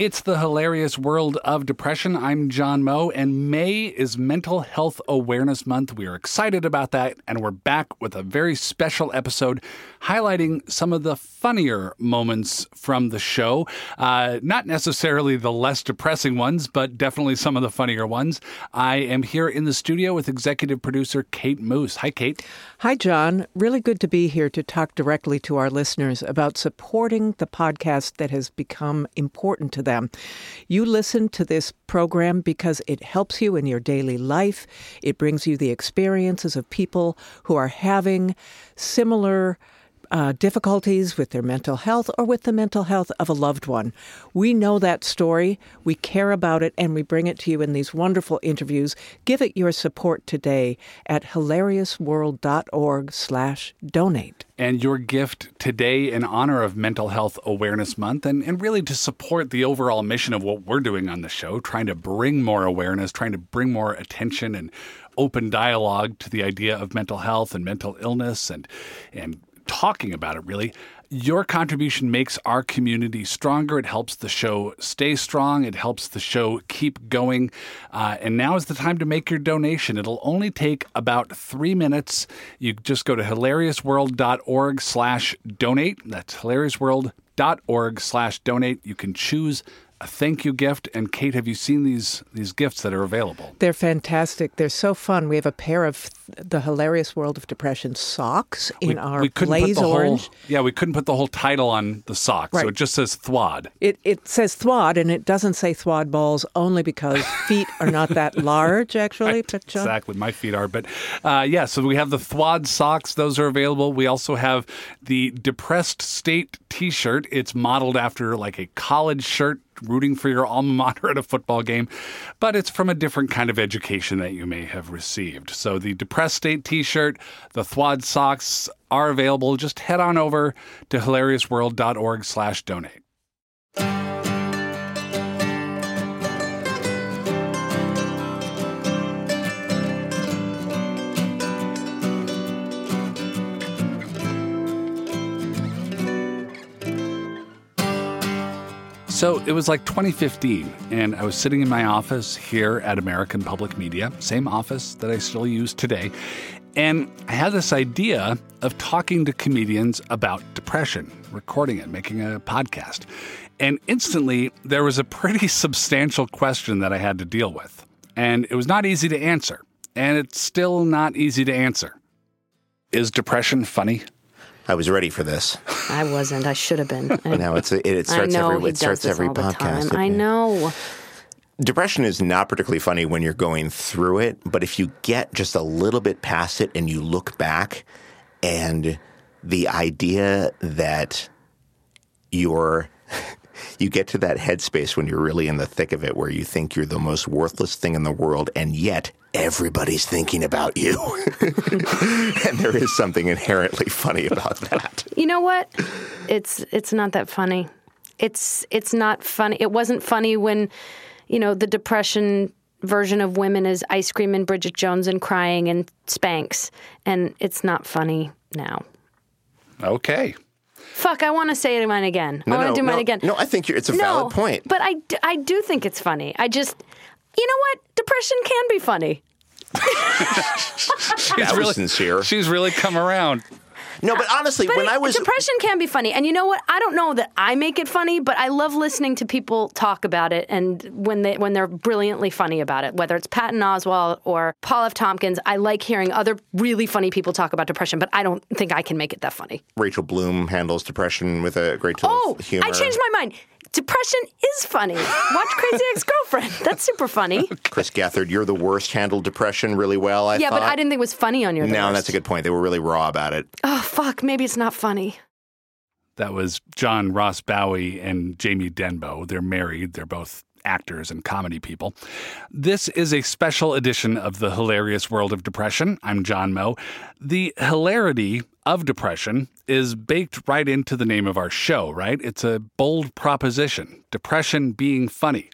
It's the hilarious world of depression. I'm John Moe, and May is Mental Health Awareness Month. We are excited about that, and we're back with a very special episode highlighting some of the funnier moments from the show. Uh, not necessarily the less depressing ones, but definitely some of the funnier ones. I am here in the studio with executive producer Kate Moos. Hi, Kate. Hi, John. Really good to be here to talk directly to our listeners about supporting the podcast that has become important to them. You listen to this program because it helps you in your daily life. It brings you the experiences of people who are having similar uh, difficulties with their mental health or with the mental health of a loved one. We know that story, we care about it, and we bring it to you in these wonderful interviews. Give it your support today at hilariousworld.org slash donate. And your gift today in honor of Mental Health Awareness Month and, and really to support the overall mission of what we're doing on the show, trying to bring more awareness, trying to bring more attention and open dialogue to the idea of mental health and mental illness and and talking about it really. Your contribution makes our community stronger. It helps the show stay strong. It helps the show keep going. Uh, and now is the time to make your donation. It'll only take about three minutes. You just go to hilariousworld.org slash donate. That's hilariousworld.org slash donate. You can choose a thank you gift. And Kate, have you seen these these gifts that are available? They're fantastic. They're so fun. We have a pair of the hilarious world of depression socks in we, our we blaze orange. Whole, yeah, we couldn't put the whole title on the sock, right. so it just says Thwad. It it says Thwad, and it doesn't say Thwad balls only because feet are not that large, actually. right. Exactly, my feet are, but uh, yeah. So we have the Thwad socks; those are available. We also have the Depressed State T-shirt. It's modeled after like a college shirt rooting for your alma mater at a football game, but it's from a different kind of education that you may have received. So the Depressed State t shirt, the Thwad socks are available. Just head on over to hilariousworld.org slash donate. So it was like 2015, and I was sitting in my office here at American Public Media, same office that I still use today. And I had this idea of talking to comedians about depression, recording it, making a podcast. And instantly, there was a pretty substantial question that I had to deal with. And it was not easy to answer. And it's still not easy to answer. Is depression funny? I was ready for this. I wasn't. I should have been. I, now it's it, it starts every it starts every podcast. I know. Depression is not particularly funny when you're going through it, but if you get just a little bit past it and you look back and the idea that you're you get to that headspace when you're really in the thick of it where you think you're the most worthless thing in the world and yet everybody's thinking about you. and there is something inherently funny about that. You know what? It's it's not that funny. It's it's not funny. It wasn't funny when, you know, the depression version of women is ice cream and Bridget Jones and crying and Spanx, and it's not funny now. Okay. Fuck, I want to say it mine again. No, I want to no, do mine no, again. No, I think it's a no, valid point. But I, I do think it's funny. I just, you know what? Depression can be funny. she's that really sincere. She's really come around. No, but honestly, but when it, I was depression can be funny, and you know what? I don't know that I make it funny, but I love listening to people talk about it, and when they when they're brilliantly funny about it, whether it's Patton Oswalt or Paul F. Tompkins, I like hearing other really funny people talk about depression, but I don't think I can make it that funny. Rachel Bloom handles depression with a great deal oh, of humor. I changed my mind. Depression is funny. Watch Crazy Ex Girlfriend. That's super funny. Chris Gethard, you're the worst handled depression really well. I yeah, thought. but I didn't think it was funny on your. No, worst. that's a good point. They were really raw about it. Oh fuck! Maybe it's not funny. That was John Ross Bowie and Jamie Denbo. They're married. They're both actors and comedy people. This is a special edition of the hilarious world of depression. I'm John Moe. The hilarity of depression is baked right into the name of our show, right? It's a bold proposition, depression being funny.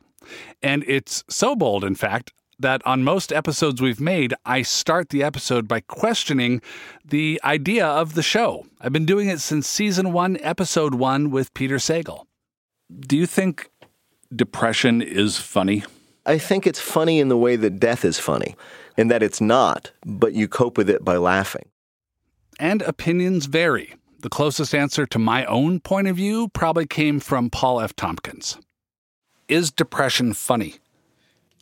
And it's so bold, in fact, that on most episodes we've made, I start the episode by questioning the idea of the show. I've been doing it since season one, episode one with Peter Sagal. Do you think depression is funny? I think it's funny in the way that death is funny, in that it's not, but you cope with it by laughing. And opinions vary. The closest answer to my own point of view probably came from Paul F. Tompkins. Is depression funny?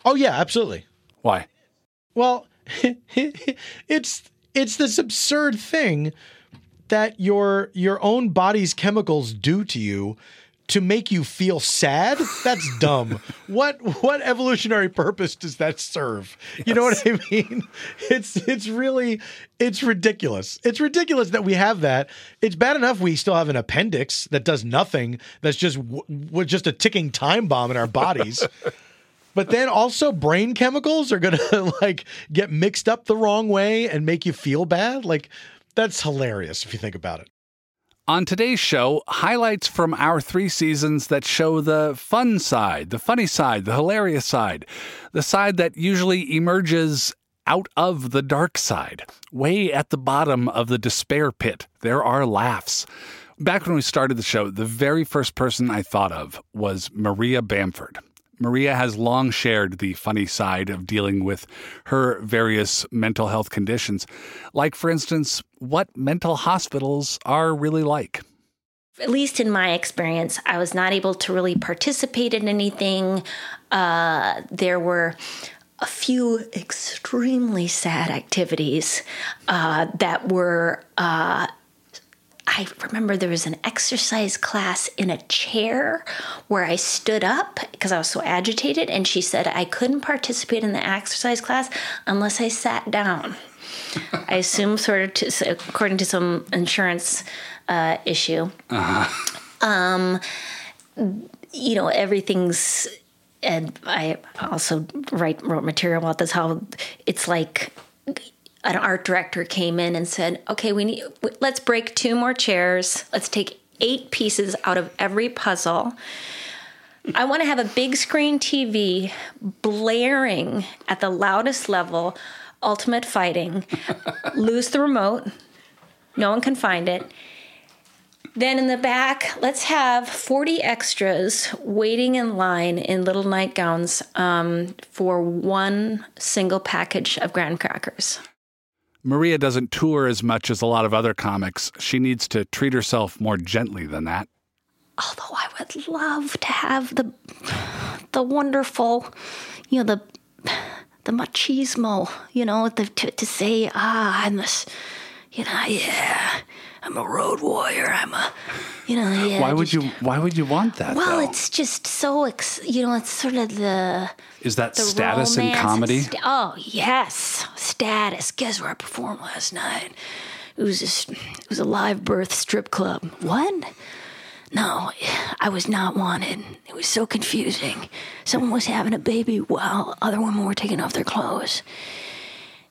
Oh yeah, absolutely. Why? Well, it's it's this absurd thing that your your own body's chemicals do to you to make you feel sad? That's dumb. What what evolutionary purpose does that serve? You know what i mean? It's it's really it's ridiculous. It's ridiculous that we have that. It's bad enough we still have an appendix that does nothing that's just w- just a ticking time bomb in our bodies. But then also brain chemicals are going to like get mixed up the wrong way and make you feel bad? Like that's hilarious if you think about it On today's show, highlights from our three seasons that show the fun side, the funny side, the hilarious side, the side that usually emerges out of the dark side. Way at the bottom of the despair pit, there are laughs. Back when we started the show, the very first person I thought of was Maria Bamford. Maria has long shared the funny side of dealing with her various mental health conditions, like, for instance, what mental hospitals are really like. at least in my experience, I was not able to really participate in anything. Uh, there were a few extremely sad activities uh, that were. Uh, I remember there was an exercise class in a chair where I stood up because I was so agitated, and she said I couldn't participate in the exercise class unless I sat down. I assume, sort of, to, according to some insurance uh, issue. Um, you know, everything's, and I also write wrote material about this. How it's like an art director came in and said, "Okay, we need let's break two more chairs. Let's take eight pieces out of every puzzle." I want to have a big screen TV blaring at the loudest level, ultimate fighting. Lose the remote. No one can find it. Then in the back, let's have 40 extras waiting in line in little nightgowns um, for one single package of graham crackers. Maria doesn't tour as much as a lot of other comics. She needs to treat herself more gently than that. Although I would love to have the the wonderful, you know, the the machismo, you know, the, to, to say, ah, I'm this, you know, yeah, I'm a road warrior. I'm a, you know, yeah. why would just- you why would you want that? Well, though? it's just so, ex- you know, it's sort of the Is that the status in and comedy? sta- oh yes, status. Guess where I performed last night? It was just, it was a live birth strip club. What? No, I was not wanted. It was so confusing. Someone was having a baby while other women were taking off their clothes.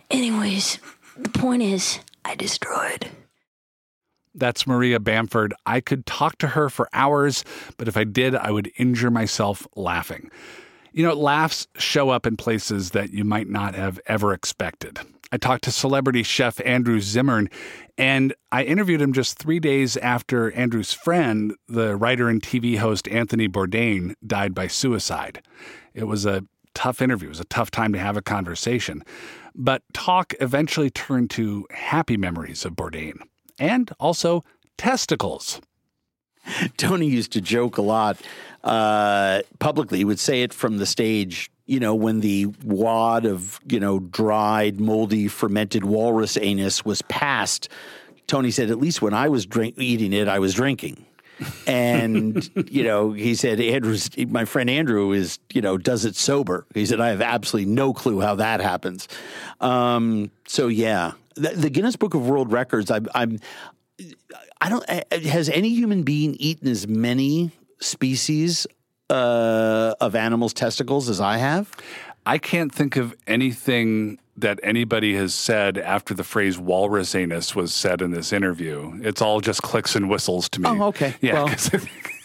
Anyways, the point is, I destroyed. That's Maria Bamford. I could talk to her for hours, but if I did, I would injure myself laughing. You know, laughs show up in places that you might not have ever expected. I talked to celebrity chef Andrew Zimmern, and I interviewed him just three days after Andrew's friend, the writer and TV host Anthony Bourdain, died by suicide. It was a tough interview. It was a tough time to have a conversation. But talk eventually turned to happy memories of Bourdain and also testicles. Tony used to joke a lot uh, publicly. He would say it from the stage, you know, when the wad of, you know, dried, moldy, fermented walrus anus was passed. Tony said, at least when I was drink- eating it, I was drinking. And you know he said andrew's my friend andrew is you know does it sober he said i have absolutely no clue how that happens um, so yeah the, the guinness book of world records I, i'm I don't. uh, Has any human being eaten as many species uh, of animals' testicles as I have? I can't think of anything that anybody has said after the phrase walrus anus was said in this interview. It's all just clicks and whistles to me. Oh, okay. Yeah. Well-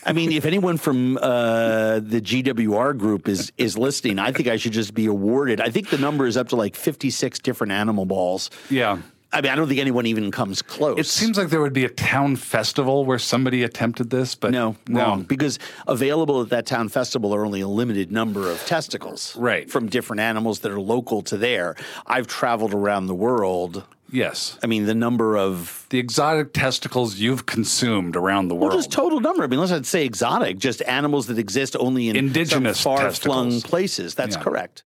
I mean, if anyone from uh, the GWR group is is listening, I think I should just be awarded. I think the number is up to like fifty six different animal balls. yeah. I mean, I don't think anyone even comes close. It seems like there would be a town festival where somebody attempted this, but no, wrong. Because available at that town festival are only a limited number of testicles, Right. from different animals that are local to there. I've traveled around the world. Yes. I mean, the number of The exotic testicles you've consumed around the well, world. just total number. I mean, unless I'd say exotic, just animals that exist only in Indigenous far flung places. That's Yeah. correct.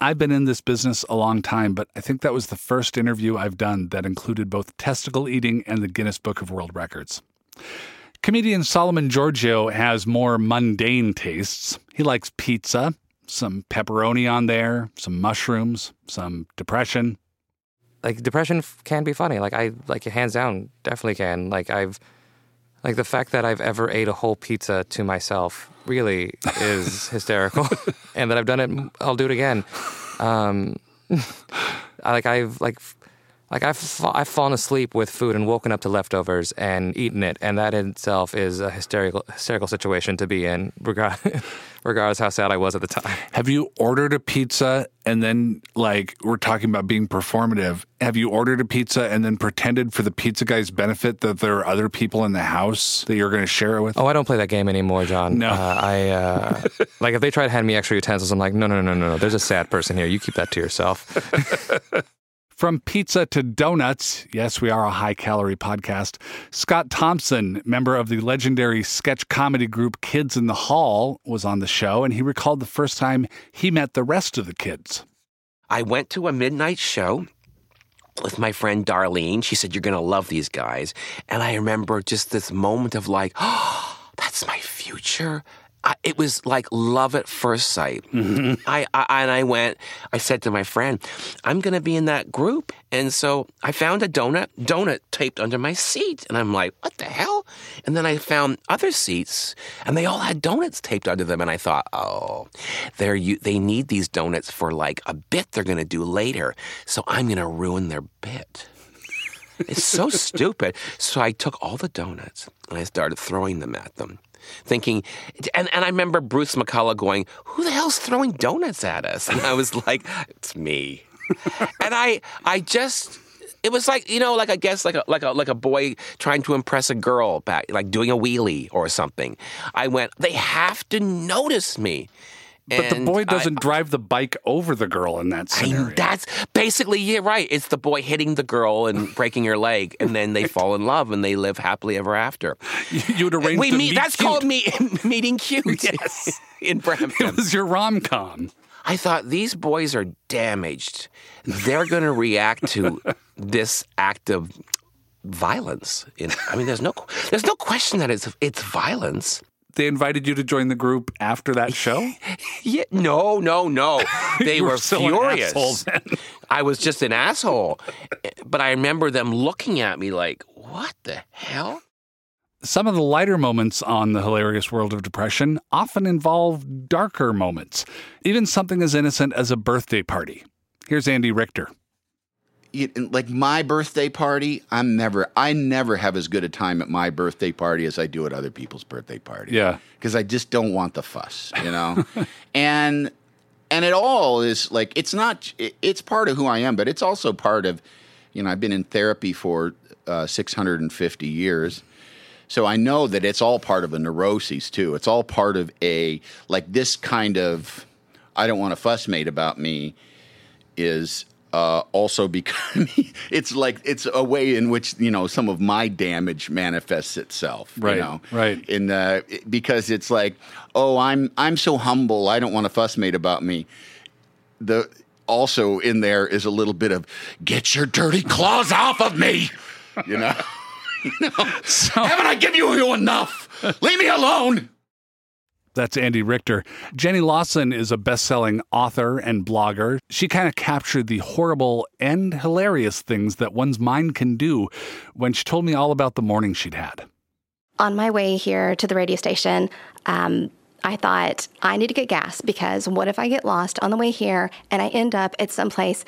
I've been in this business a long time, but I think that was the first interview I've done that included both testicle eating and the Guinness Book of World Records. Comedian Solomon Georgio has more mundane tastes. He likes pizza, some pepperoni on there, some mushrooms, some depression. like depression can be funny. Like I like hands down definitely can. Like I've like the fact that I've ever ate a whole pizza to myself really is hysterical, and that I've done it. I'll do it again. Um, like I've like like I've fa- I've fallen asleep with food and woken up to leftovers and eaten it, and that in itself is a hysterical hysterical situation to be in, regard, regardless how sad I was at the time. Have you ordered a pizza and then, like, we're talking about being performative? Have you ordered a pizza and then pretended for the pizza guy's benefit that there are other people in the house that you're going to share it with? Oh, I don't play that game anymore, John. No. uh, I uh, like if they try to hand me extra utensils, I'm like, no, no, no, no, no. There's a sad person here. You keep that to yourself. From pizza to donuts, yes, we are a high calorie podcast. Scott Thompson, member of the legendary sketch comedy group Kids in the Hall, was on the show, and he recalled the first time he met the rest of the kids. I went to a midnight show with my friend Darlene. She said, You're going to love these guys. And I remember just this moment of like, Oh, that's my future. I, it was like love at first sight. Mm-hmm. I, I and I went. I said to my friend, "I'm going to be in that group." And so I found a donut donut taped under my seat, and I'm like, "What the hell?" And then I found other seats, and they all had donuts taped under them, and I thought, "Oh, they're you, they need these donuts for like a bit they're going to do later, so I'm going to ruin their bit." It's so stupid. So I took all the donuts and I started throwing them at them, thinking, and, and I remember Bruce McCulloch going, Who the hell's throwing donuts at us? And I was like, It's me. and I I just it was like you know like I guess like a like a like a boy trying to impress a girl back like doing a wheelie or something. I went, They have to notice me. But the boy doesn't drive the bike over the girl in that I, scenario. that's basically yeah, right. It's the boy hitting the girl and breaking her leg, and then they fall in love and they live happily ever after. you would arrange we to meet. meet That's cute. called meet, meeting cute. Yes. in Brampton. It was your rom com. I thought these boys are damaged. They're going to react to this act of violence. I mean, there's no there's no question that it's it's violence. They invited you to join the group after that show? Yeah, no, no, no. They were were furious. asshole. I was just an asshole. But I remember them looking at me like, "What the hell?" Some of the lighter moments on the hilarious world of depression often involve darker moments, even something as innocent as a birthday party. Here's Andy Richter. Like my birthday party, I'm never, I never have as good a time at my birthday party as I do at other people's birthday party. Yeah. because I just don't want the fuss, you know, and and it all is like it's not, it- it's part of who I am, but it's also part of, you know, I've been in therapy for uh, 650 years. So I know that it's all part of a neuroses too. It's all part of a like this kind of I don't want a fuss made about me is uh, also becoming it's like it's a way in which you know some of my damage manifests itself Right, you know? right. in uh, because it's like oh i'm i'm so humble i don't want a fuss made about me. The also in there is a little bit of get your dirty claws off of me you know? Haven't i given you enough? Leave me alone That's Andy Richter. Jenny Lawson is a best selling author and blogger. She kind of captured the horrible and hilarious things that one's mind can do when she told me all about the morning she'd had. on my way here to the radio station, um, I thought I need to get gas because what if I get lost on the way here and I end up at some place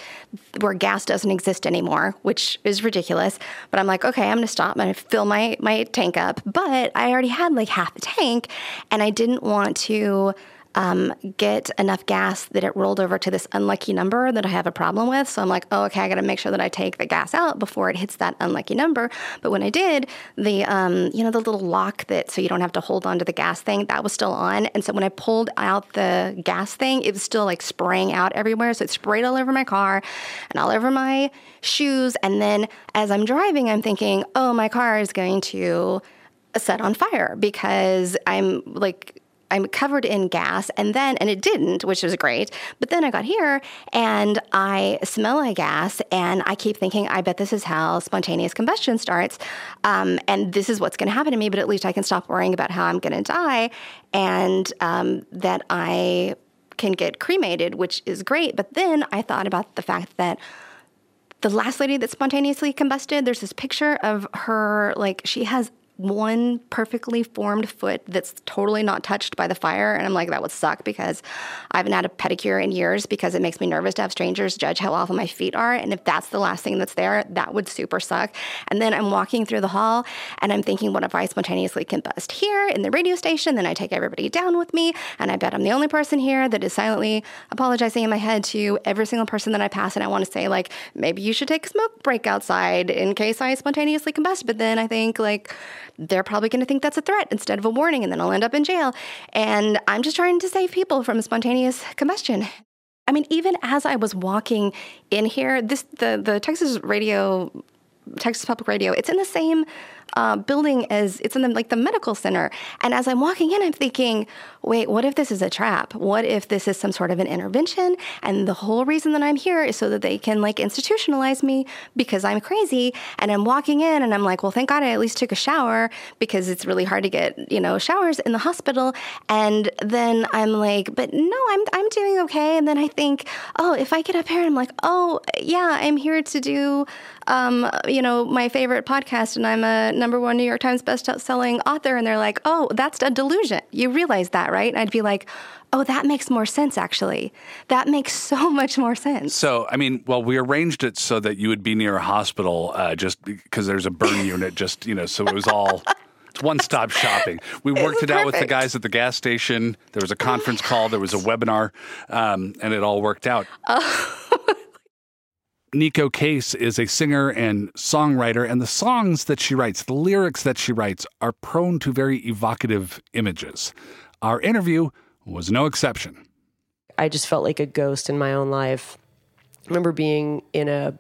where gas doesn't exist anymore, which is ridiculous. But I'm like, okay, I'm to stop. To fill my my tank up. But I already had like half the tank, and I didn't want to um, get enough gas that it rolled over to this unlucky number that I have a problem with. So I'm like, oh, okay, I got to make sure that I take the gas out before it hits that unlucky number. But when I did, the um, you know the little lock that so you don't have to hold onto the gas thing that was still on, and so when I pulled out the gas thing, it was still like spraying out everywhere. So it sprayed all over my car and all over my shoes. And then as I'm driving, I'm thinking, oh, my car is going to set on fire because I'm like I'm covered in gas and then and it didn't, which was great. But then I got here and I smell a gas and I keep thinking, I bet this is how spontaneous combustion starts. Um, and this is what's going to happen to me, but at least I can stop worrying about how I'm going to die and um, that I can get cremated, which is great. But then I thought about the fact that the last lady that spontaneously combusted, there's this picture of her, like, she has one perfectly formed foot that's totally not touched by the fire. And I'm like, that would suck because I haven't had a pedicure in years because it makes me nervous to have strangers judge how awful my feet are. And if that's the last thing that's there, that would super suck. And then I'm walking through the hall and I'm thinking, what if I spontaneously combust here in the radio station? Then I take everybody down with me. And I bet I'm the only person here that is silently apologizing in my head to every single person that I pass. And I want to say, like, maybe you should take a smoke break outside in case I spontaneously combust. But then I think, like, they're probably going to think that's a threat instead of a warning, and then I'll end up in jail. And I'm just trying to save people from spontaneous combustion. I mean, even as I was walking in here, this the the Texas radio, Texas Public Radio, it's in the same uh, building as it's in the, like the medical center. And as I'm walking in, I'm thinking, wait, what if this is a trap? What if this is some sort of an intervention? And the whole reason that I'm here is so that they can like institutionalize me because I'm crazy. And I'm walking in and I'm like, well, thank God I at least took a shower because it's really hard to get, you know, showers in the hospital. And then I'm like, but no, I'm, I'm doing okay. And then I think, oh, if I get up here, I'm like, oh, yeah, I'm here to do, um, you know, my favorite podcast and I'm a number one New York Times best-selling author, and they're like, "Oh, that's a delusion." You realize that, right? And I'd be like, "Oh, that makes more sense. Actually, that makes so much more sense." So, I mean, well, we arranged it so that you would be near a hospital, uh, just because there's a burn unit, just you know, so it was all. It's one stop shopping. We worked it, it out with the guys at the gas station. There was a conference call, there was a webinar, um, and it all worked out. Neko Case is a singer and songwriter, and the songs that she writes, the lyrics that she writes, are prone to very evocative images. Our interview was no exception. I just felt like a ghost in my own life. I remember being in a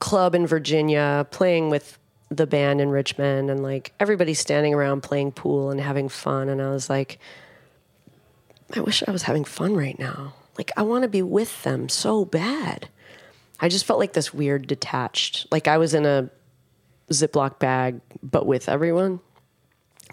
club in Virginia playing with the band in Richmond, and like everybody standing around playing pool and having fun. And I was like, I wish I was having fun right now. Like, I want to be with them so bad. I just felt like this weird detached, like I was in a Ziploc bag, but with everyone,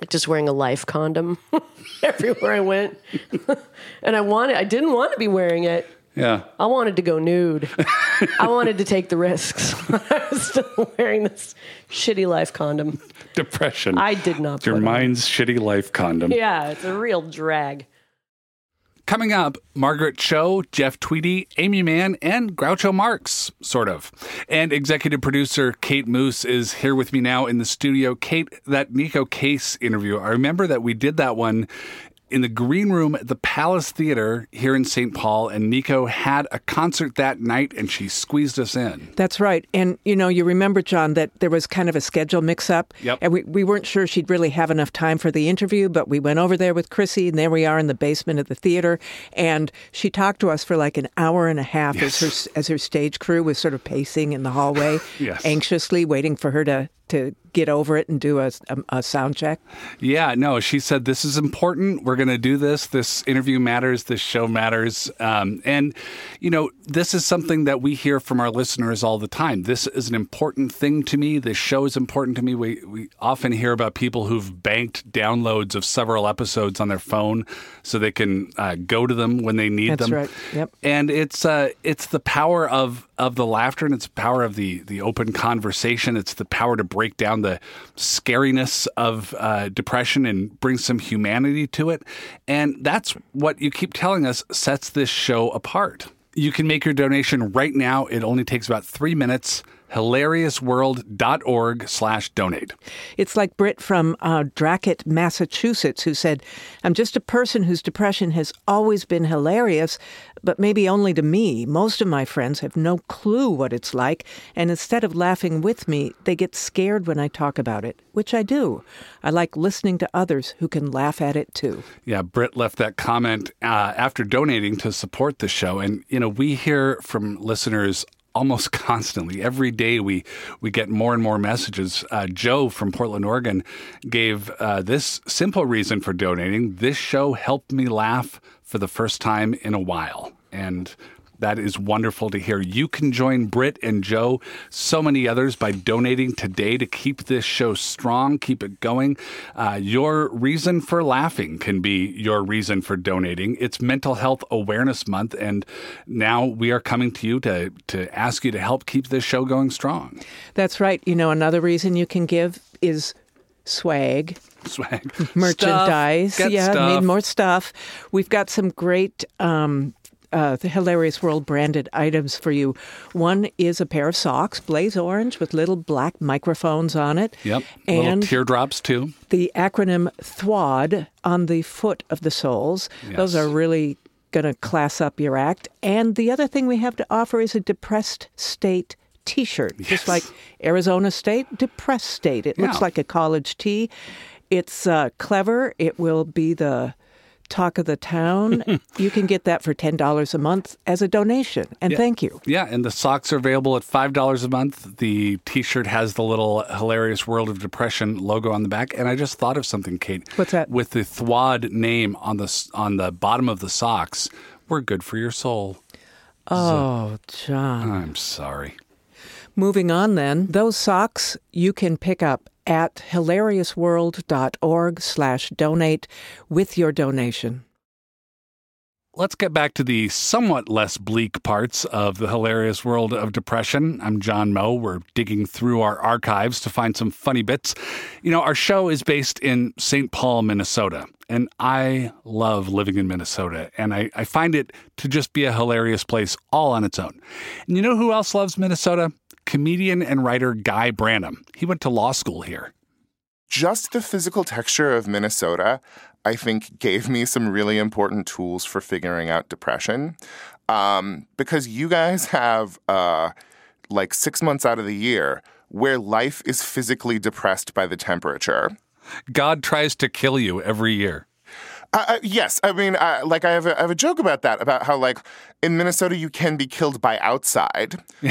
like just wearing a life condom everywhere I went. and I wanted, I didn't want to be wearing it. Yeah. I wanted to go nude. I wanted to take the risks. I was still wearing this shitty life condom. Depression. I did not. Your mind's shitty life condom. Yeah, it's a real drag. Coming up, Margaret Cho, Jeff Tweedy, Aimee Mann, and Groucho Marx, sort of. And executive producer Kate Moos is here with me now in the studio. Kate, that Neko Case interview, I remember that we did that one in the green room at the Palace Theater here in St. Paul, and Neko had a concert that night and she squeezed us in. That's right. And, you know, you remember, John, that there was kind of a schedule mix up. Yep. And we, we weren't sure she'd really have enough time for the interview, but we went over there with Chrissy, and there we are in the basement of the theater. And she talked to us for like an hour and a half yes. as, her, as her stage crew was sort of pacing in the hallway, yes. anxiously waiting for her to, to get over it and do a, a, a, sound check? Yeah, no, she said, This is important. We're going to do this. This interview matters. This show matters. Um, and, you know, this is something that we hear from our listeners all the time. This is an important thing to me. This show is important to me. We, we often hear about people who've banked downloads of several episodes on their phone so they can uh, go to them when they need them. That's them. right. Yep. And it's, uh, it's the power of, of the laughter and it's the power of the, the open conversation. It's the power to break down the scariness of uh, depression and bring some humanity to it. And that's what you keep telling us sets this show apart. You can make your donation right now. It only takes about three minutes. hilariousworld.org slash donate. It's like Britt from uh, Massachusetts, who said, I'm just a person whose depression has always been hilarious, but maybe only to me. Most of my friends have no clue what it's like, and instead of laughing with me, they get scared when I talk about it, which I do. I like listening to others who can laugh at it too. Yeah, Britt left that comment uh, after donating to support the show. And, you know, we hear from listeners almost constantly. Every day we we get more and more messages. Uh, Joe from Portland, Oregon, gave uh, this simple reason for donating. This show helped me laugh for the first time in a while, and that is wonderful to hear. You can join Britt and Joe, so many others, by donating today to keep this show strong, keep it going. Uh, your reason for laughing can be your reason for donating. It's Mental Health Awareness Month, and now we are coming to you to, to ask you to help keep this show going strong. That's right. You know, another reason you can give is swag. Swag. Merchandise. Stuff. Yeah, stuff. need more stuff. We've got some great um, uh, the Hilarious World branded items for you. One is a pair of socks, blaze orange, with little black microphones on it. Yep. And Little teardrops, too. the acronym THWAD on the foot of the soles. Those are really going to class up your act. And the other thing we have to offer is a depressed state t shirt, just like Arizona State, depressed state. It looks like a college tee. It's uh, clever. It will be the talk of the town. you can get that for $10 a month as a donation. And Yeah. thank you. Yeah, and the socks are available at five dollars a month. The T-shirt has the little hilarious World of Depression logo on the back, and I just thought of something, Kate. What's that? With the Thwad name on the on the bottom of the socks, we're good for your soul. Oh, John. I'm sorry. Moving on then, those socks you can pick up at hilariousworld.org slash donate with your donation. Let's get back to the somewhat less bleak parts of the hilarious world of depression. I'm John Moe. We're digging through our archives to find some funny bits. You know, our show is based in St. Paul, Minnesota, and I love living in Minnesota, and I, I find it to just be a hilarious place all on its own. And you know who else loves Minnesota? Comedian and writer Guy Branum. He went to law school here. just the physical texture of Minnesota, I think, gave me some really important tools for figuring out depression. Um, because you guys have uh, like six months out of the year where life is physically depressed by the temperature. God tries to kill you every year. Uh, uh, yes, I mean, uh, like I have, a, I have a joke about that, about how like in Minnesota you can be killed by outside.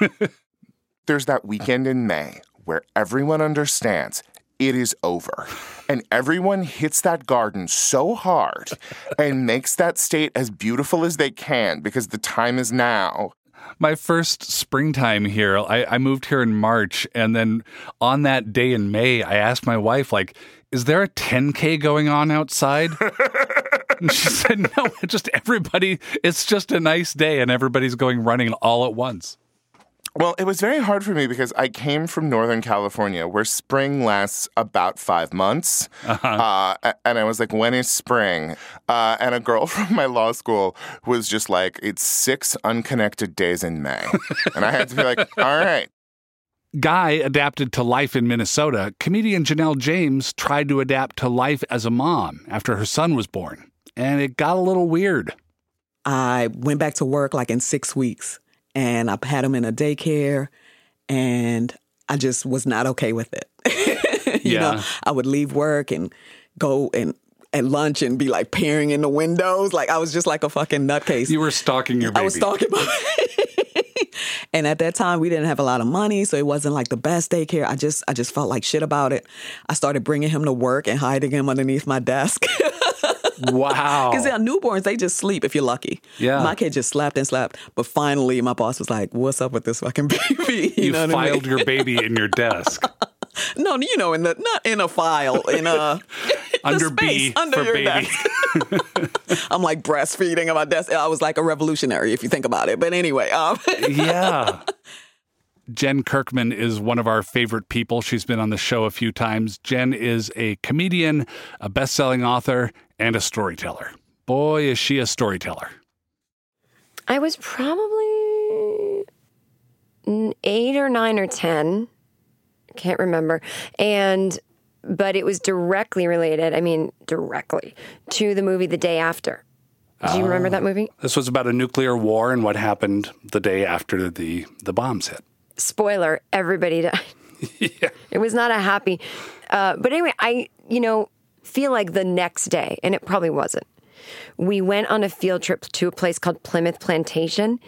There's that weekend in May where everyone understands it is over, and everyone hits that garden so hard and makes that state as beautiful as they can because the time is now. my first springtime here I, I moved here in march and then on that day in may i asked my wife like is there a 10k going on outside and she said no just everybody it's just a nice day and everybody's going running all at once Well, it was very hard for me because I came from Northern California where spring lasts about five months. uh a- and I was like, when is spring? Uh, and a girl from my law school was just like, it's six unconnected days in May. and I had to be like, all right. guy adapted to life in minnesota comedian janelle james tried to adapt to life as a mom after her son was born and it got a little weird I went back to work like in six weeks and I had him in a daycare and I just was not okay with it. you know, I would leave work and go and at lunch and be like peering in the windows. Like I was just like a fucking nutcase. you were stalking your baby I was stalking my And at that time, we didn't have a lot of money, so it wasn't like the best daycare. I just, I just felt like shit about it. I started bringing him to work and hiding him underneath my desk. wow Because yeah, newborns, they just sleep if you're lucky. Yeah. My kid just slept and slept. But finally, my boss was like, What's up with this fucking baby? you, know what I mean? filed your baby in your desk No, you know, in the not in a file, in a under space B under for your baby. desk. I'm like breastfeeding on my desk. I was like a revolutionary if you think about it. But anyway, um, yeah. Jen Kirkman is one of our favorite people. She's been on the show a few times. Jen is a comedian, a best selling author, and a storyteller. Boy, is she a storyteller. I was probably eight or nine or 10. Can't remember. And, but it was directly related, I mean, directly to the movie The Day After. Do you remember that movie? This was about a nuclear war and what happened the day after the, the bombs hit. spoiler everybody died yeah. it was not a happy uh, but anyway i you know feel like the next day and it probably wasn't we went on a field trip to a place called plymouth plantation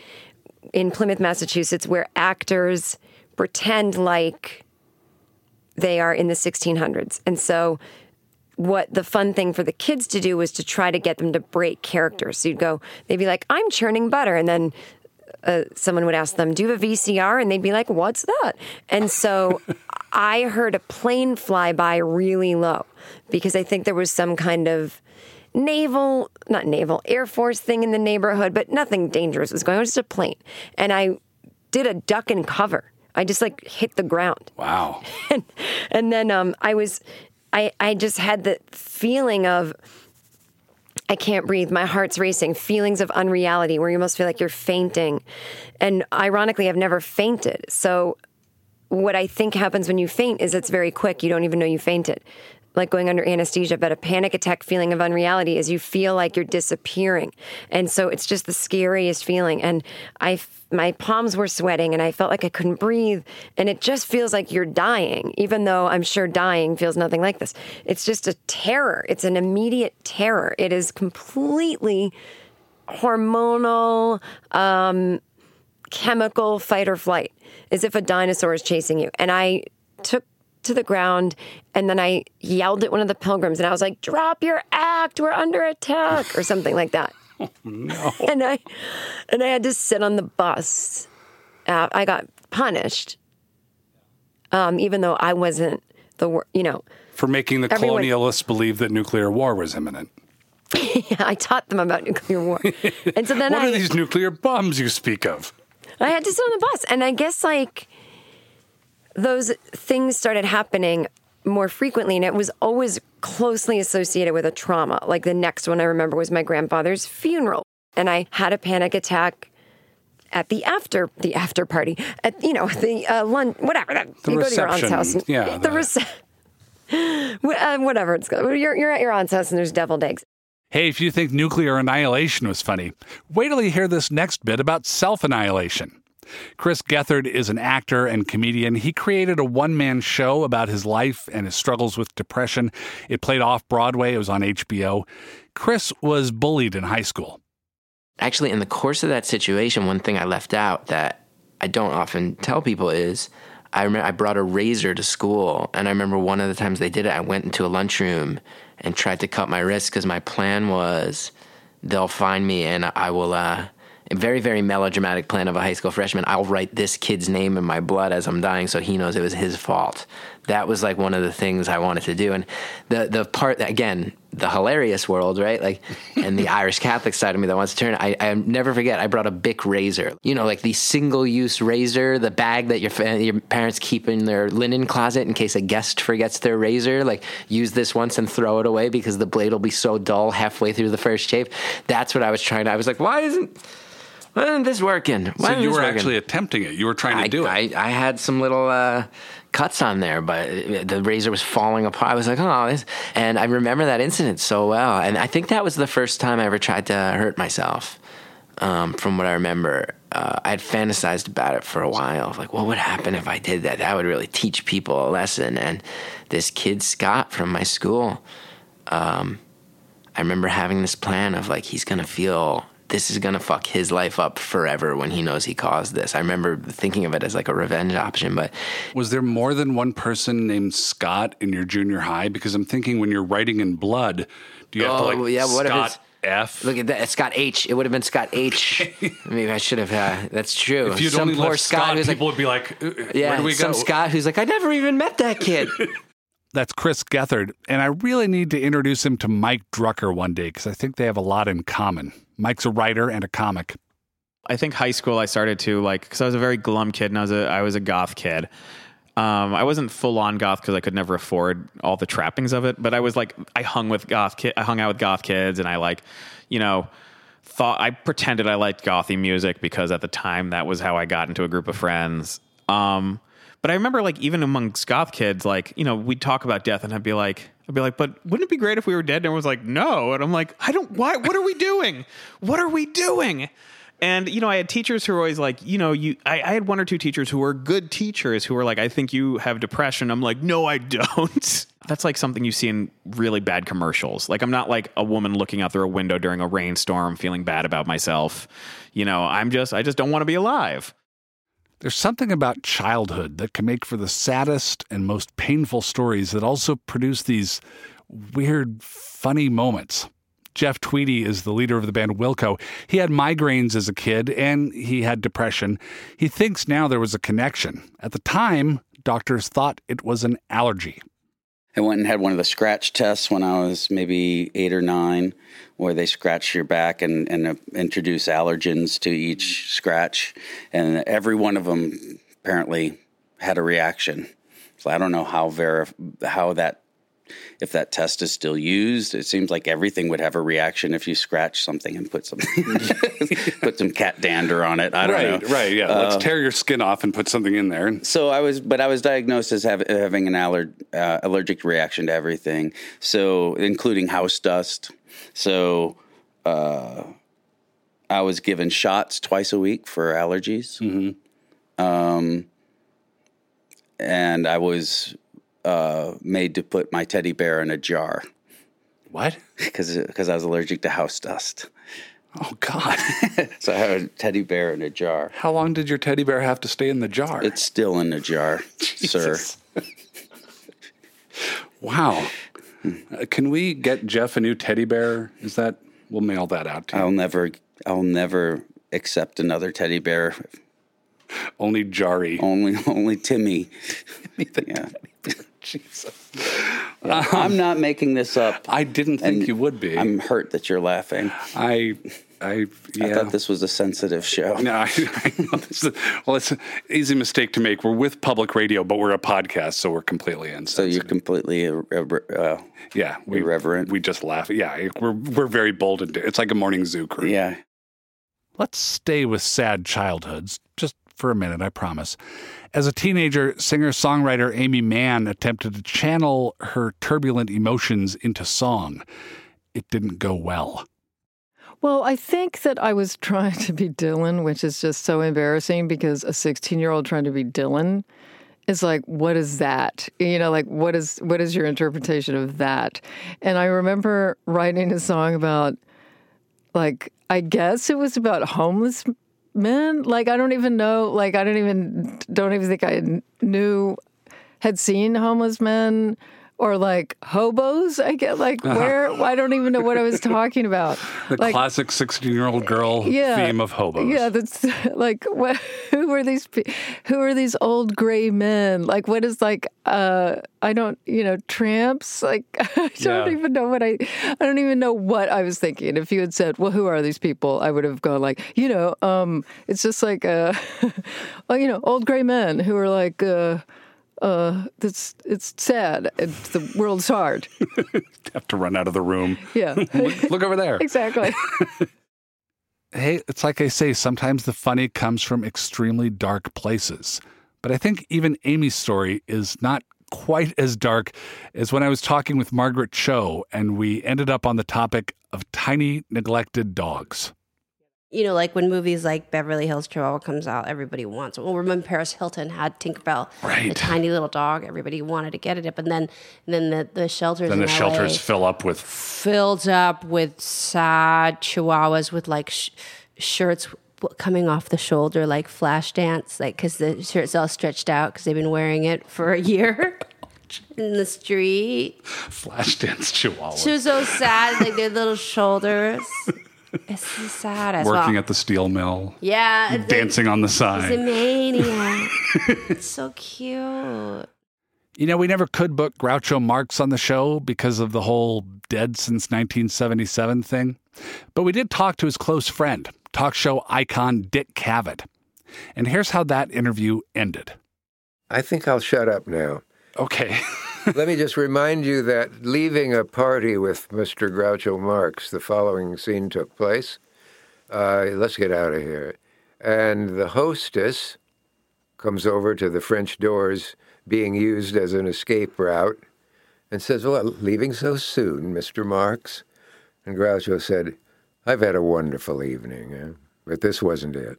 in plymouth massachusetts where actors pretend like they are in the 1600s and so what the fun thing for the kids to do was to try to get them to break characters. So you'd go, they'd be like, I'm churning butter. And then uh, someone would ask them, Do you have a VCR? And they'd be like, What's that? And so I heard a plane fly by really low because I think there was some kind of naval, not naval, Air Force thing in the neighborhood, but nothing dangerous was going on. It was just a plane. And I did a duck and cover. I just like hit the ground. Wow. and, and then um, I was, I, I just had the feeling of, I can't breathe. My heart's racing. Feelings of unreality where you almost feel like you're fainting. And ironically, I've never fainted. So, what I think happens when you faint is it's very quick. You don't even know you fainted. Like going under anesthesia, but a panic attack feeling of unreality is you feel like you're disappearing. And so it's just the scariest feeling. And I, my palms were sweating and I felt like I couldn't breathe. And it just feels like you're dying, even though I'm sure dying feels nothing like this. It's just a terror. It's an immediate terror. It is completely hormonal, um, chemical fight or flight, as if a dinosaur is chasing you. And I took to the ground and then I yelled at one of the pilgrims and I was like, drop your act, we're under attack, or something like that. no. And I and I had to sit on the bus. Uh, I got punished, um, even though I wasn't the wor- you know. For making the Everyone- colonialists believe that nuclear war was imminent. yeah, I taught them about nuclear war, and so then what I are these nuclear bombs you speak of? I had to sit on the bus, and I guess like those things started happening more frequently, and it was always closely associated with a trauma. Like the next one I remember was my grandfather's funeral, and I had a panic attack at the after the after party at you know the uh, lunch whatever that The you go to your aunt's house. And, yeah, the, rece- Wh- uh, whatever it's called. You're, you're at your aunt's house and there's deviled eggs Hey, if you think nuclear annihilation was funny, wait till you hear this next bit about self annihilation. Chris Gethard is an actor and comedian. He created a one man show about his life and his struggles with depression. It played off Broadway, it was on HBO. Chris was bullied in high school. Actually, in the course of that situation, one thing I left out that I don't often tell people is I remember I brought a razor to school, and I remember one of the times they did it, I went into a lunchroom and tried to cut my wrist because my plan was they'll find me and I will. Uh, very, very melodramatic plan of a high school freshman. I'll write this kid's name in my blood as I'm dying so he knows it was his fault. That was like one of the things I wanted to do. And the the part that, again, the hilarious world, right? Like, and the Irish Catholic side of me that wants to turn. I, I never forget. I brought a Bic razor. You know, like the single use razor, the bag that your your parents keep in their linen closet in case a guest forgets their razor. Like, use this once and throw it away because the blade will be so dull halfway through the first shave. That's what I was trying to. I was like, why isn't why isn't this working? Why So you were working? actually attempting it. You were trying to I, do it. I, I had some little uh, cuts on there, but the razor was falling apart. I was like, oh, this. and I remember that incident so well. And I think that was the first time I ever tried to hurt myself. Um, from what I remember, uh, I had fantasized about it for a while. Like, what would happen if I did that? That would really teach people a lesson. And this kid Scott from my school, um, I remember having this plan of like he's gonna feel this is gonna fuck his life up forever when he knows he caused this. I remember thinking of it as like a revenge option, but Was there more than one person named Scott in your junior high? Because I'm thinking when you're writing in blood, do you have to Oh, like yeah, what Scott it's- F? look at that, it's Scott H. It would have been Scott H. Maybe I should have. Uh, that's true. If you'd some only poor left Scott, Scott, who's like, people would be like, "Uh, yeah, where do we some go? Scott who's like, I never even met that kid. That's Chris Gethard, and I really need to introduce him to Mike Drucker one day because I think they have a lot in common. Mike's a writer and a comic. I think high school I started to like because I was a very glum kid and I was a I was a goth kid. Um, I wasn't full on goth because I could never afford all the trappings of it, but I was like I hung with goth kid I hung out with goth kids and I like you know thought I pretended I liked gothy music because at the time that was how I got into a group of friends. Um, but I remember like even amongst goth kids, like you know, we'd talk about death, and I'd be like, I'd be like, but wouldn't it be great if we were dead? And everyone was like, no, and I'm like, I don't. Why? What are we doing? What are we doing? And you know, I had teachers who were always like, you know, you. I, I had one or two teachers who were good teachers who were like, I think you have depression. I'm like, no, I don't. That's like something you see in really bad commercials. Like, I'm not like a woman looking out through a window during a rainstorm, feeling bad about myself. You know, I'm just, I just don't want to be alive. There's something about childhood that can make for the saddest and most painful stories that also produce these weird, funny moments. Jeff Tweedy is the leader of the band Wilco. He had migraines as a kid and he had depression. He thinks now there was a connection. At the time, doctors thought it was an allergy. I went and had one of the scratch tests when I was maybe eight or nine, where they scratch your back and, and uh, introduce allergens to each scratch. And every one of them apparently had a reaction. So I don't know how verif- how that if that test is still used. It seems like everything would have a reaction if you scratch something and put some put some cat dander on it. I don't right, know. right, yeah. Let's Uh, tear your skin off and put something in there. so I was, but I was diagnosed as have, having an aller, uh, allergic reaction to everything. So including house dust. So uh, I was given shots twice a week for allergies. Mm-hmm. Um, and I was uh, made to put my teddy bear in a jar. What? Because I was allergic to house dust. Oh God! so I had a teddy bear in a jar. How long did your teddy bear have to stay in the jar? It's still in the jar, sir. Wow. Uh, can we get Jeff a new teddy bear? Is that we'll mail that out to you. I'll never, I'll never accept another teddy bear. Only Jari. Only, only Timmy. yeah. Jesus. Yeah, I'm not making this up. I didn't think you would be. I'm hurt that you're laughing. I, I, I thought this was a sensitive show. No, I, I know this is, well, it's an easy mistake to make. We're with public radio, but we're a podcast, so we're completely in. So you're completely irre- uh, yeah, we, irreverent. We just laugh. Yeah, we're we're very bold and it's like a morning zoo crew. Yeah. Let's stay with sad childhoods just for a minute, I promise. As a teenager, singer songwriter Aimee Mann attempted to channel her turbulent emotions into song. It didn't go well. Well, I think that I was trying to be Dylan, which is just so embarrassing because a 16 year old trying to be Dylan is like, what is that? You know, like what is what is your interpretation of that? And I remember writing a song about like I guess it was about homeless men. Like I don't even know. Like I don't even don't even think I knew had seen homeless men or like hobos. I get like where I don't even know what I was talking about. The like, classic 16 year old girl yeah, theme of hobos. Yeah, that's like what, who are these who are these old gray men? Like what is like uh I don't, you know, tramps? Like I don't Yeah. even know what I I don't even know what I was thinking. If you had said, "Well, who are these people?" I would have gone like, you know, um it's just like uh well, you know, old gray men who are like uh uh, it's it's sad. It's, the world's hard. Have to run out of the room. Yeah, look, look over there. exactly. Hey, it's like I say, sometimes the funny comes from extremely dark places. But I think even Aimee's story is not quite as dark as when I was talking with Margaret Cho and we ended up on the topic of tiny neglected dogs. You know, like when movies like Beverly Hills Chihuahua comes out, everybody wants it. Well, remember Paris Hilton had Tinkerbell, Right. the tiny little dog. Everybody wanted to get it, but then, and then the, the shelters Then the LA shelters fill up with filled up with sad Chihuahuas with like sh- shirts coming off the shoulder, like Flashdance, like because the shirt's all stretched out because they've been wearing it for a year in the street. Flashdance chihuahua. She was so sad, like their little shoulders. It's so sad as working well. at the steel mill. Yeah, it's like- Dancing on the She's a side. maniac. it's so cute. You know, we never could book Groucho Marx on the show because of the whole dead since 1977 thing. But we did talk to his close friend, talk show icon Dick Cavett. And here's how that interview ended. I think I'll shut up now. Okay. Let me just remind you that leaving a party with Mr. Groucho Marx, the following scene took place. Uh, let's get out of here. And the hostess comes over to the French doors being used as an escape route and says, Well, leaving so soon, Mr. Marx? And Groucho said, I've had a wonderful evening, eh? but this wasn't it.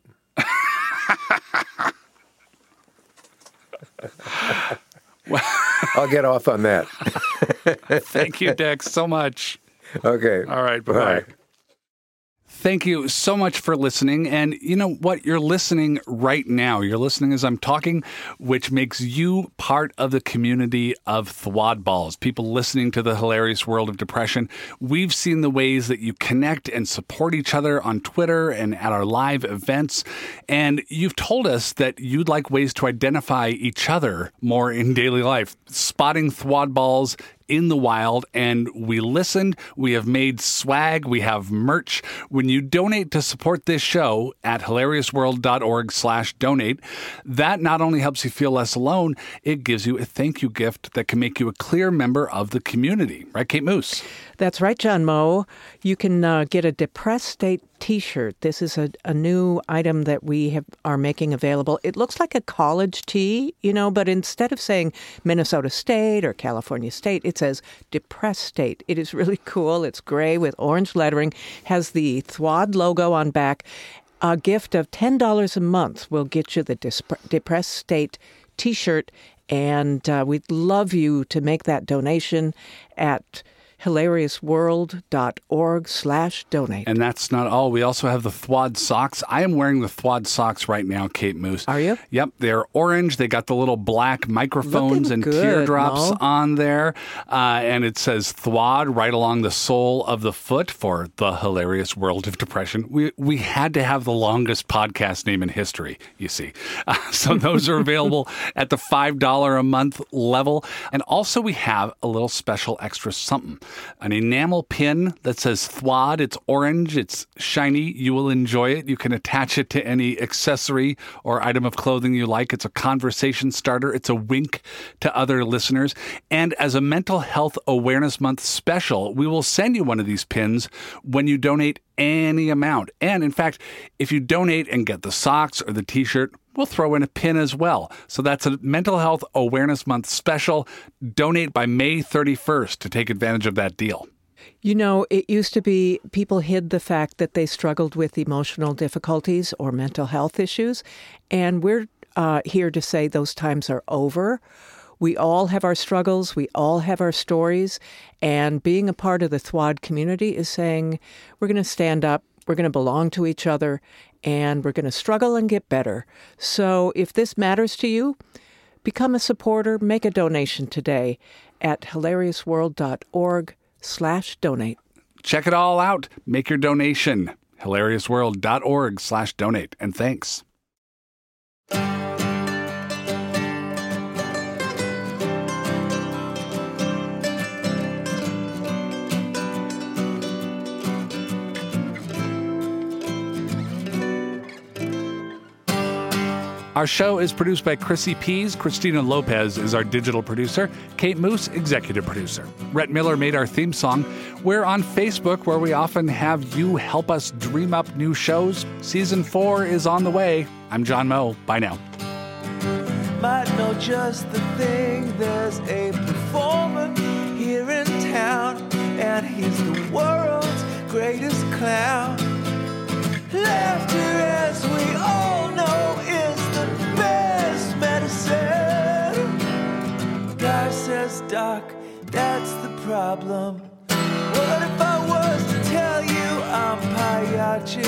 I'll get off on that. Thank you, Dex, so much. Okay. All right. Bye. Thank you so much for listening. And you know what? You're listening right now. You're listening as I'm talking, which makes you part of the community of THWoD Balls, people listening to the hilarious world of depression. We've seen the ways that you connect and support each other on Twitter and at our live events. And you've told us that you'd like ways to identify each other more in daily life. Spotting THWoD Balls in the wild and we listened. We have made swag. We have merch. When you donate to support this show at hilariousworld.org slash donate, that not only helps you feel less alone, it gives you a thank you gift that can make you a clear member of the community. Right, Kate Moos? That's right, John Moe. You can uh, get a depressed state T-shirt. This is a, a new item that we have are making available. It looks like a college tee, you know, but instead of saying Minnesota State or California State, it says Depressed State. It is really cool. It's gray with orange lettering, has the THWoD logo on back. A gift of ten dollars a month will get you the Depressed State T-shirt, and uh, we'd love you to make that donation at hilariousworld.org slash donate. And that's not all. We also have the THWoD socks. I am wearing the THWoD socks right now, Kate Moos. Are you? Yep. They're orange. They got the little black microphones Looking and good, teardrops Moe. on there. Uh, and it says THWoD right along the sole of the foot for the hilarious world of depression. We, we had to have the longest podcast name in history, you see. Uh, so those are available at the $5 a month level. And also we have a little special extra something an enamel pin that says THWoD. It's orange, it's shiny. You will enjoy it. You can attach it to any accessory or item of clothing you like. It's a conversation starter, it's a wink to other listeners. And as a Mental Health Awareness Month special, we will send you one of these pins when you donate any amount. And in fact, if you donate and get the socks or the t shirt, we'll throw in a pin as well. So that's a Mental Health Awareness Month special. Donate by May 31st to take advantage of that deal. You know, it used to be people hid the fact that they struggled with emotional difficulties or mental health issues. And we're uh, here to say those times are over. We all have our struggles, we all have our stories. And being a part of the THWoD community is saying we're going to stand up, we're going to belong to each other, and we're going to struggle and get better. So if this matters to you, become a supporter, make a donation today at hilariousworld.org slash donate. Check it all out. Make your donation. hilariousworld.org slash donate. And thanks. Our show is produced by Chrissy Pease. Christina Lopez is our digital producer. Kate Moos, executive producer. Rhett Miller made our theme song. We're on Facebook, where we often have you help us dream up new shows. Season four is on the way. I'm John Moe. Bye now. might know just the thing. There's a performer here in town, and he's the world's greatest clown. Laughter, as we all know, is medicine. Guy says, Doc, that's the problem. What if I was to tell you I'm Pagliacci?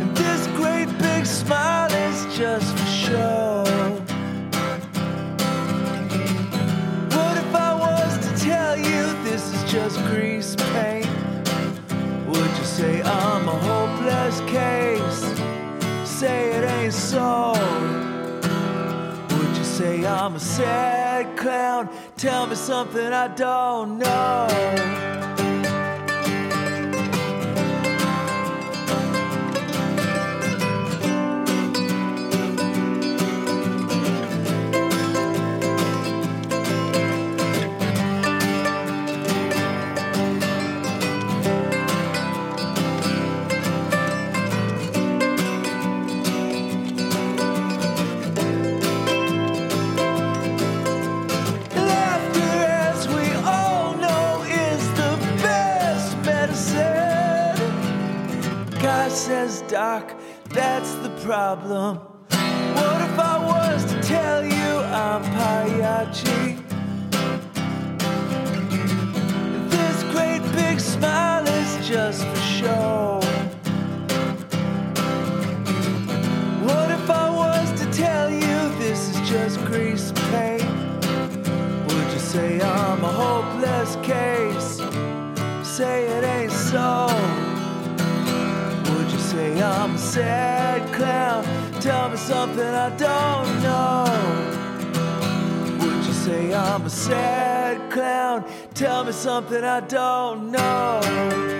And this great big smile is just for show. What if I was to tell you this is just grease paint? Would you say I'm a hopeless case? Say it ain't so. Would you say I'm a sad clown? Tell me something I don't know. Problem. What if I was to tell you I'm Pagliacci? This great big smile is just for show. What if I was to tell you this is just grease paint? Would you say I'm a hopeless case? Say it ain't so. Would you say I'm sad something I don't know. Would you say I'm a sad clown? Tell me something I don't know.